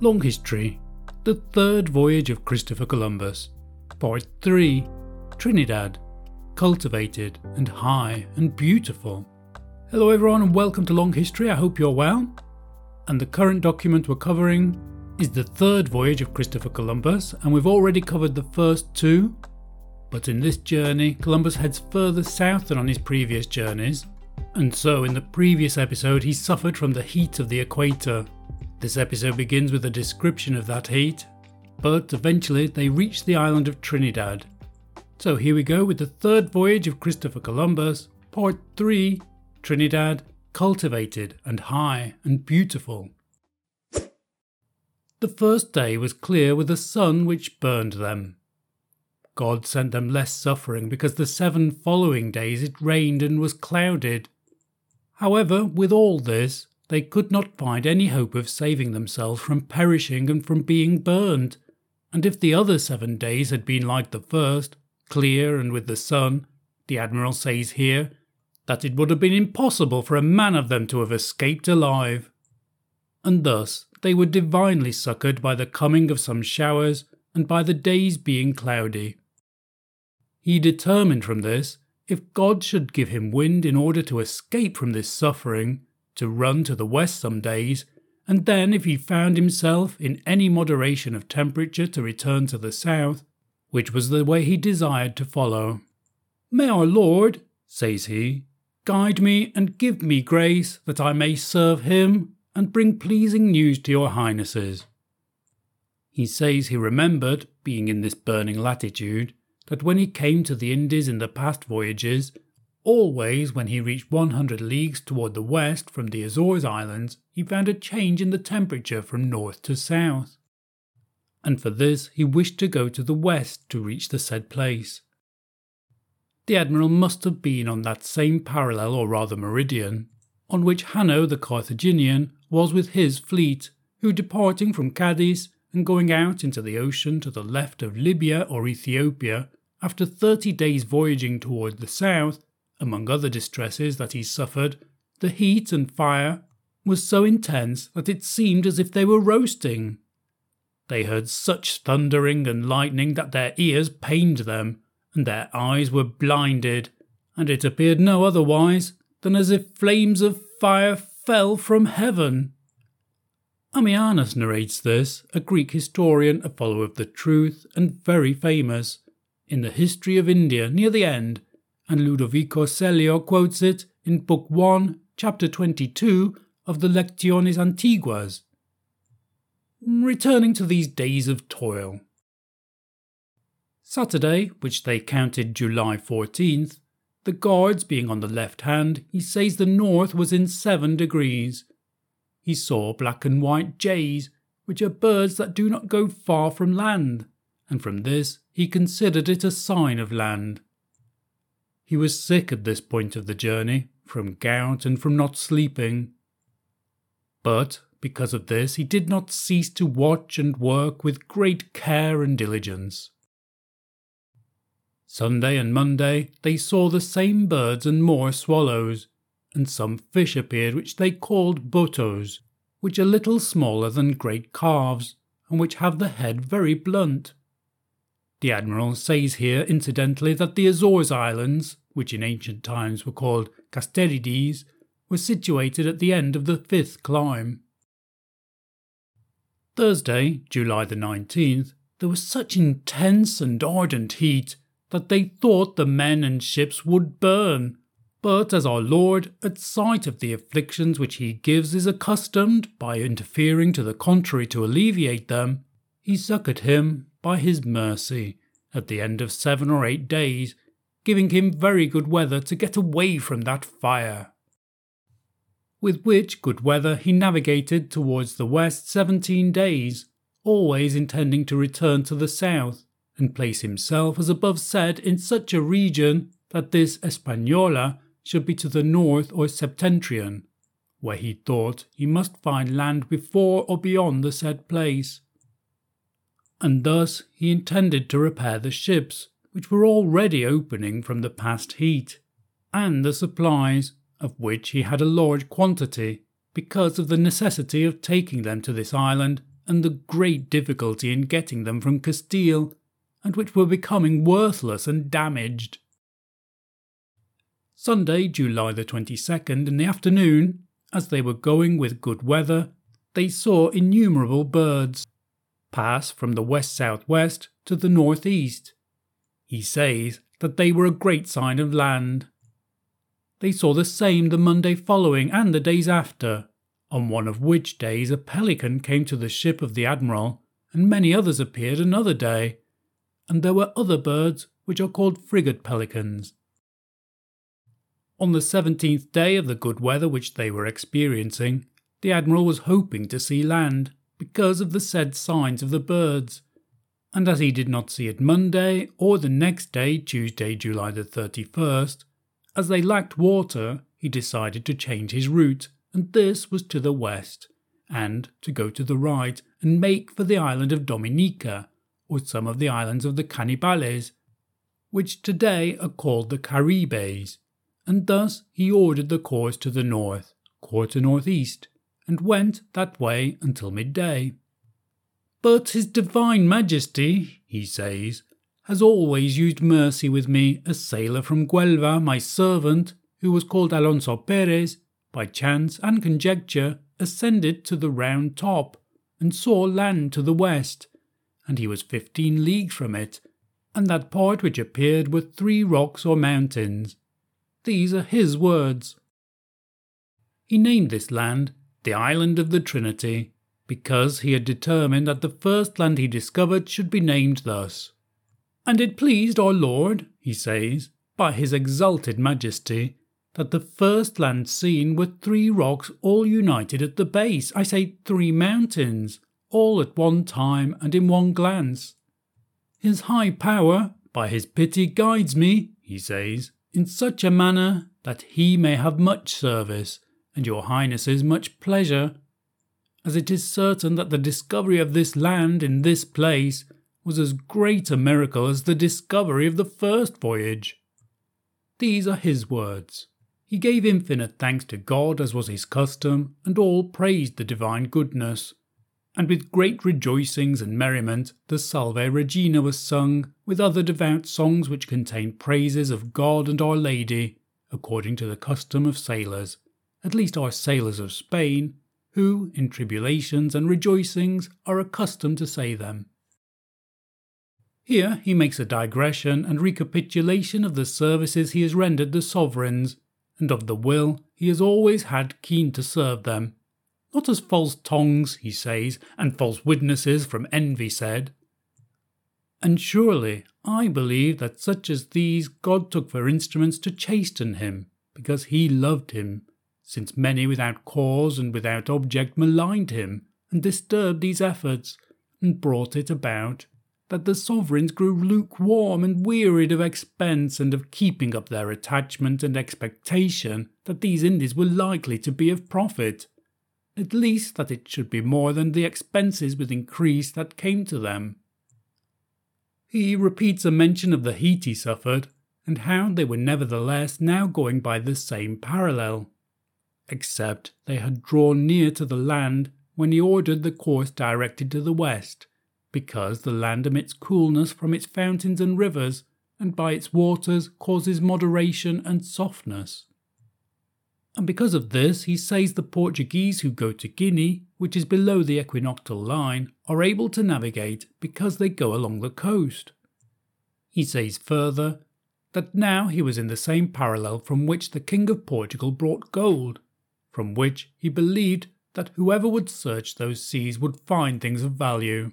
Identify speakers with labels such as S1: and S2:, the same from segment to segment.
S1: Long History The Third Voyage of Christopher Columbus, Part 3 Trinidad Cultivated and High and Beautiful. Hello, everyone, and welcome to Long History. I hope you're well. And the current document we're covering is the third voyage of Christopher Columbus, and we've already covered the first two. But in this journey, Columbus heads further south than on his previous journeys, and so in the previous episode, he suffered from the heat of the equator this episode begins with a description of that heat, but eventually they reach the island of Trinidad. So here we go with the third voyage of Christopher Columbus, part 3 Trinidad, cultivated and high and beautiful. The first day was clear with a sun which burned them. God sent them less suffering because the seven following days it rained and was clouded. However, with all this, they could not find any hope of saving themselves from perishing and from being burned. And if the other seven days had been like the first, clear and with the sun, the Admiral says here, that it would have been impossible for a man of them to have escaped alive. And thus they were divinely succoured by the coming of some showers and by the days being cloudy. He determined from this, if God should give him wind in order to escape from this suffering, to run to the west some days, and then, if he found himself in any moderation of temperature, to return to the south, which was the way he desired to follow. May our Lord, says he, guide me and give me grace that I may serve him and bring pleasing news to your highnesses. He says he remembered, being in this burning latitude, that when he came to the Indies in the past voyages, Always, when he reached 100 leagues toward the west from the Azores Islands, he found a change in the temperature from north to south. And for this, he wished to go to the west to reach the said place. The admiral must have been on that same parallel, or rather meridian, on which Hanno the Carthaginian was with his fleet, who departing from Cadiz and going out into the ocean to the left of Libya or Ethiopia, after thirty days voyaging toward the south, among other distresses that he suffered, the heat and fire was so intense that it seemed as if they were roasting. They heard such thundering and lightning that their ears pained them, and their eyes were blinded, and it appeared no otherwise than as if flames of fire fell from heaven. Ammianus narrates this, a Greek historian, a follower of the truth, and very famous. In the history of India, near the end, and Ludovico Celio quotes it in Book 1, Chapter 22 of the Lectiones Antiguas. Returning to these days of toil. Saturday, which they counted July 14th, the guards being on the left hand, he says the north was in seven degrees. He saw black and white jays, which are birds that do not go far from land, and from this he considered it a sign of land. He was sick at this point of the journey, from gout and from not sleeping. But, because of this, he did not cease to watch and work with great care and diligence. Sunday and Monday they saw the same birds and more swallows, and some fish appeared which they called botos, which are little smaller than great calves, and which have the head very blunt. The Admiral says here, incidentally, that the Azores Islands, which in ancient times were called Cassiterides, were situated at the end of the fifth clime. Thursday, July the 19th, there was such intense and ardent heat that they thought the men and ships would burn. But as our Lord, at sight of the afflictions which he gives, is accustomed, by interfering to the contrary to alleviate them, he succoured him by his mercy, at the end of seven or eight days, giving him very good weather to get away from that fire. With which good weather he navigated towards the west seventeen days, always intending to return to the south, and place himself as above said in such a region that this Espanola should be to the north or septentrion, where he thought he must find land before or beyond the said place and thus he intended to repair the ships, which were already opening from the past heat, and the supplies, of which he had a large quantity, because of the necessity of taking them to this island and the great difficulty in getting them from Castile, and which were becoming worthless and damaged. Sunday, July the 22nd, in the afternoon, as they were going with good weather, they saw innumerable birds pass from the west southwest to the northeast. He says that they were a great sign of land. They saw the same the Monday following and the days after, on one of which days a pelican came to the ship of the admiral, and many others appeared another day, and there were other birds which are called frigate pelicans. On the seventeenth day of the good weather which they were experiencing, the admiral was hoping to see land, because of the said signs of the birds, and as he did not see it Monday or the next day, Tuesday, July the 31st, as they lacked water, he decided to change his route, and this was to the west, and to go to the right and make for the island of Dominica, or some of the islands of the Cannibales, which today are called the Caribes, and thus he ordered the course to the north, quarter northeast, and went that way until midday. But His Divine Majesty, he says, has always used mercy with me, a sailor from Huelva, my servant, who was called Alonso Perez, by chance and conjecture ascended to the round top, and saw land to the west, and he was fifteen leagues from it, and that part which appeared were three rocks or mountains. These are his words. He named this land the Island of the Trinity, because he had determined that the first land he discovered should be named thus. And it pleased our Lord, he says, by his exalted majesty, that the first land seen were three rocks all united at the base, I say three mountains, all at one time and in one glance. His high power, by his pity, guides me, he says, in such a manner that he may have much service, and your highnesses much pleasure, as it is certain that the discovery of this land in this place was as great a miracle as the discovery of the first voyage. These are his words. He gave infinite thanks to God as was his custom, and all praised the divine goodness. And with great rejoicings and merriment the Salve Regina was sung, with other devout songs which contain praises of God and Our Lady, according to the custom of sailors, at least our sailors of Spain, who, in tribulations and rejoicings, are accustomed to say them. Here he makes a digression and recapitulation of the services he has rendered the sovereigns, and of the will he has always had keen to serve them. Not as false tongues, he says, and false witnesses from envy said. And surely I believe that such as these God took for instruments to chasten him, because he loved him, since many without cause and without object maligned him, and disturbed these efforts, and brought it about that the sovereigns grew lukewarm and wearied of expense and of keeping up their attachment and expectation that these Indies were likely to be of profit, at least that it should be more than the expenses with increase that came to them. He repeats a mention of the heat he suffered, and how they were nevertheless now going by the same parallel, except they had drawn near to the land when he ordered the course directed to the west because the land emits coolness from its fountains and rivers, and by its waters causes moderation and softness. And because of this, he says the Portuguese who go to Guinea, which is below the equinoctial line, are able to navigate because they go along the coast. He says further that now he was in the same parallel from which the King of Portugal brought gold, from which he believed that whoever would search those seas would find things of value.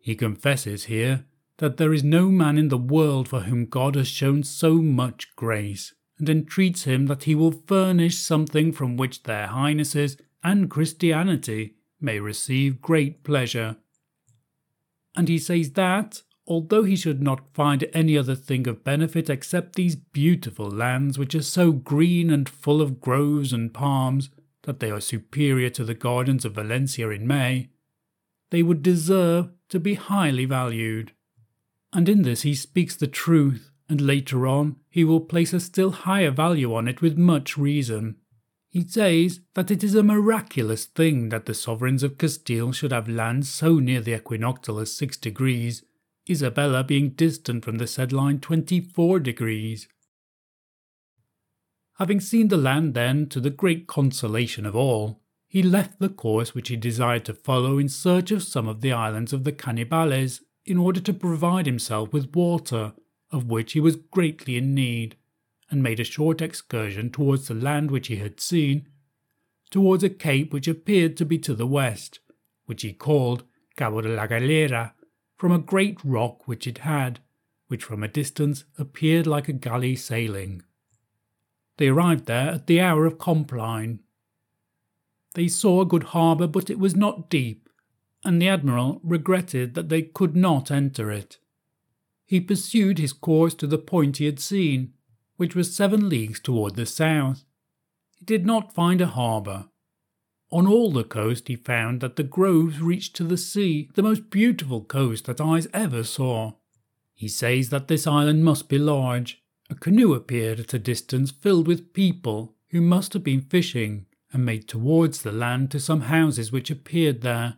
S1: He confesses here that there is no man in the world for whom God has shown so much grace, and entreats him that he will furnish something from which their highnesses and Christianity may receive great pleasure. And he says that, although he should not find any other thing of benefit except these beautiful lands which are so green and full of groves and palms that they are superior to the gardens of Valencia in May, they would deserve to be highly valued. And in this he speaks the truth, and later on he will place a still higher value on it with much reason. He says that it is a miraculous thing that the sovereigns of Castile should have land so near the equinoctial as 6 degrees, Isabella being distant from the said line 24 degrees. Having seen the land, then, to the great consolation of all, he left the course which he desired to follow in search of some of the islands of the Cannibales in order to provide himself with water, of which he was greatly in need and made a short excursion towards the land which he had seen, towards a cape which appeared to be to the west, which he called Cabo de la Galera, from a great rock which it had, which from a distance appeared like a galley sailing. They arrived there at the hour of compline. They saw a good harbour, but it was not deep, and the admiral regretted that they could not enter it. He pursued his course to the point he had seen, which was seven leagues toward the south. He did not find a harbour. On all the coast he found that the groves reached to the sea, the most beautiful coast that eyes ever saw. He says that this island must be large. A canoe appeared at a distance filled with people who must have been fishing and made towards the land to some houses which appeared there.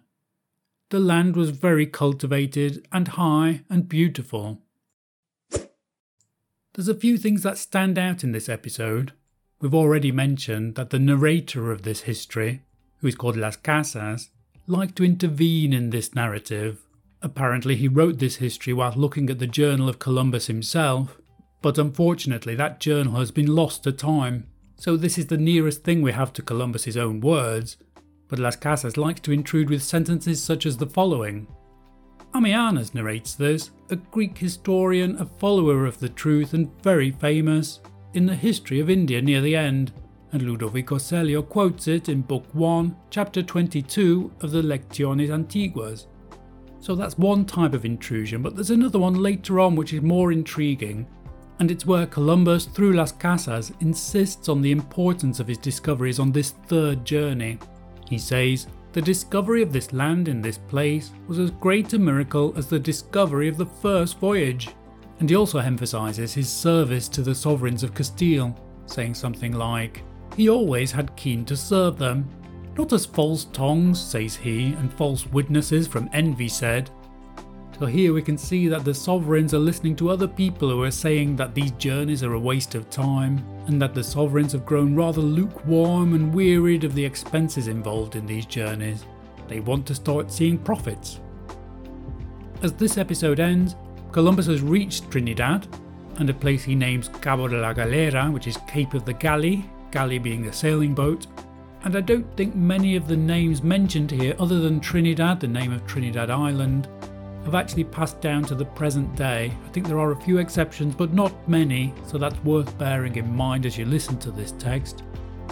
S1: The land was very cultivated and high and beautiful. There's a few things that stand out in this episode. We've already mentioned that the narrator of this history, who is called Las Casas, liked to intervene in this narrative. Apparently, he wrote this history while looking at the journal of Columbus himself, but unfortunately, that journal has been lost to time, so this is the nearest thing we have to Columbus's own words. But Las Casas likes to intrude with sentences such as the following Ammianus narrates this, a Greek historian, a follower of the truth, and very famous in the history of India near the end, and Ludovico Celio quotes it in Book 1, Chapter 22 of the Lectiones Antiguas. So that's one type of intrusion, but there's another one later on which is more intriguing, and it's where Columbus, through Las Casas, insists on the importance of his discoveries on this third journey. He says, the discovery of this land in this place was as great a miracle as the discovery of the first voyage. And he also emphasises his service to the sovereigns of Castile, saying something like, He always had keen to serve them, not as false tongues, says he, and false witnesses from envy said, so here we can see that the sovereigns are listening to other people who are saying that these journeys are a waste of time, and that the sovereigns have grown rather lukewarm and wearied of the expenses involved in these journeys. They want to start seeing profits. As this episode ends, Columbus has reached Trinidad and a place he names Cabo de la Galera, which is Cape of the Galley, galley being a sailing boat. And I don't think many of the names mentioned here, other than Trinidad, the name of Trinidad Island, have actually passed down to the present day. I think there are a few exceptions, but not many, so that's worth bearing in mind as you listen to this text.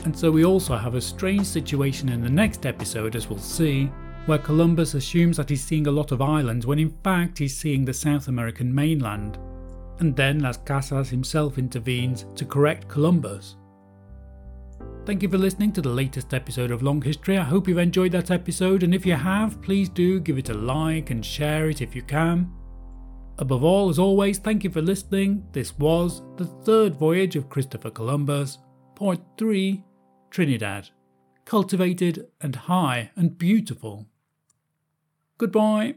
S1: And so we also have a strange situation in the next episode, as we'll see, where Columbus assumes that he's seeing a lot of islands when in fact he's seeing the South American mainland. And then Las Casas himself intervenes to correct Columbus. Thank you for listening to the latest episode of Long History. I hope you've enjoyed that episode, and if you have, please do give it a like and share it if you can. Above all, as always, thank you for listening. This was the third voyage of Christopher Columbus, Part 3 Trinidad. Cultivated and high and beautiful. Goodbye.